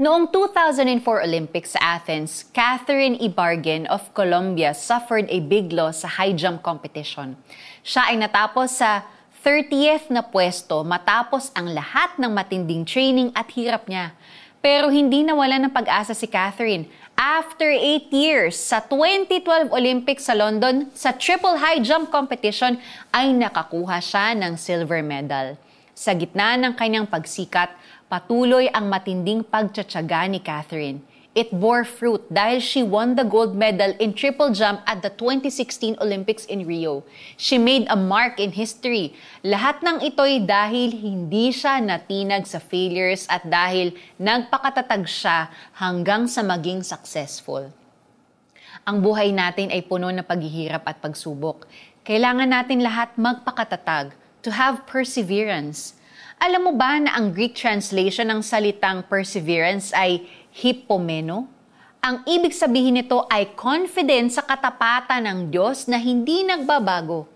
Noong 2004 Olympics sa Athens, Catherine Ibargen of Colombia suffered a big loss sa high jump competition. Siya ay natapos sa 30th na pwesto matapos ang lahat ng matinding training at hirap niya. Pero hindi nawala ng pag-asa si Catherine. After 8 years, sa 2012 Olympics sa London, sa triple high jump competition, ay nakakuha siya ng silver medal. Sa gitna ng kanyang pagsikat, patuloy ang matinding pagtsatsaga ni Catherine. It bore fruit dahil she won the gold medal in triple jump at the 2016 Olympics in Rio. She made a mark in history. Lahat ng ito'y dahil hindi siya natinag sa failures at dahil nagpakatatag siya hanggang sa maging successful. Ang buhay natin ay puno ng paghihirap at pagsubok. Kailangan natin lahat magpakatatag, to have perseverance. Alam mo ba na ang Greek translation ng salitang perseverance ay hippomeno? Ang ibig sabihin nito ay confidence sa katapatan ng Diyos na hindi nagbabago.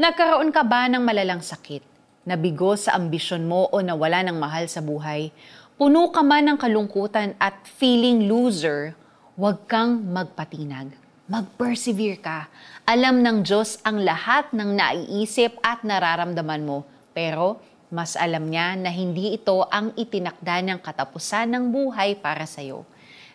Nagkaroon ka ba ng malalang sakit? Nabigo sa ambisyon mo o nawala ng mahal sa buhay? Puno ka man ng kalungkutan at feeling loser? Huwag kang magpatinag. Mag-persevere ka. Alam ng Diyos ang lahat ng naiisip at nararamdaman mo. Pero mas alam niya na hindi ito ang itinakda ng katapusan ng buhay para sa iyo.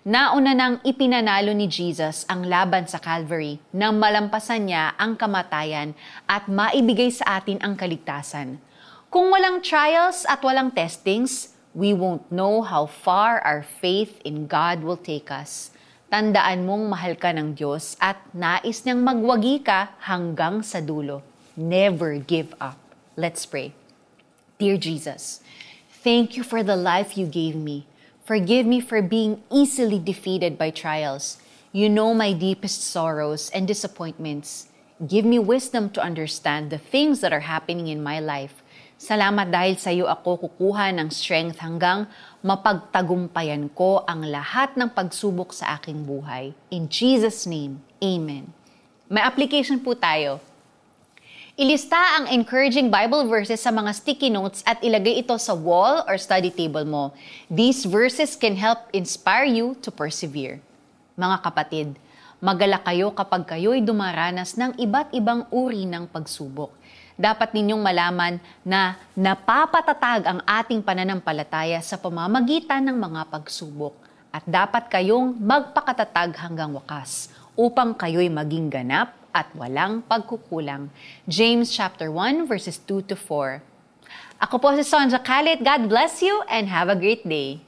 Nauna nang ipinanalo ni Jesus ang laban sa Calvary nang malampasan niya ang kamatayan at maibigay sa atin ang kaligtasan. Kung walang trials at walang testings, we won't know how far our faith in God will take us. Tandaan mong mahal ka ng Diyos at nais niyang magwagi ka hanggang sa dulo. Never give up. Let's pray. Dear Jesus, thank you for the life you gave me. Forgive me for being easily defeated by trials. You know my deepest sorrows and disappointments. Give me wisdom to understand the things that are happening in my life. Salamat dahil sa iyo ako kukuha ng strength hanggang mapagtagumpayan ko ang lahat ng pagsubok sa aking buhay. In Jesus' name, Amen. May application po tayo. Ilista ang encouraging Bible verses sa mga sticky notes at ilagay ito sa wall or study table mo. These verses can help inspire you to persevere. Mga kapatid, magala kayo kapag kayo'y dumaranas ng iba't ibang uri ng pagsubok. Dapat ninyong malaman na napapatatag ang ating pananampalataya sa pamamagitan ng mga pagsubok at dapat kayong magpakatatag hanggang wakas upang kayo'y maging ganap at walang pagkukulang. James chapter 1 verses 2 to 4. Ako po si Sonja Kalit. God bless you and have a great day.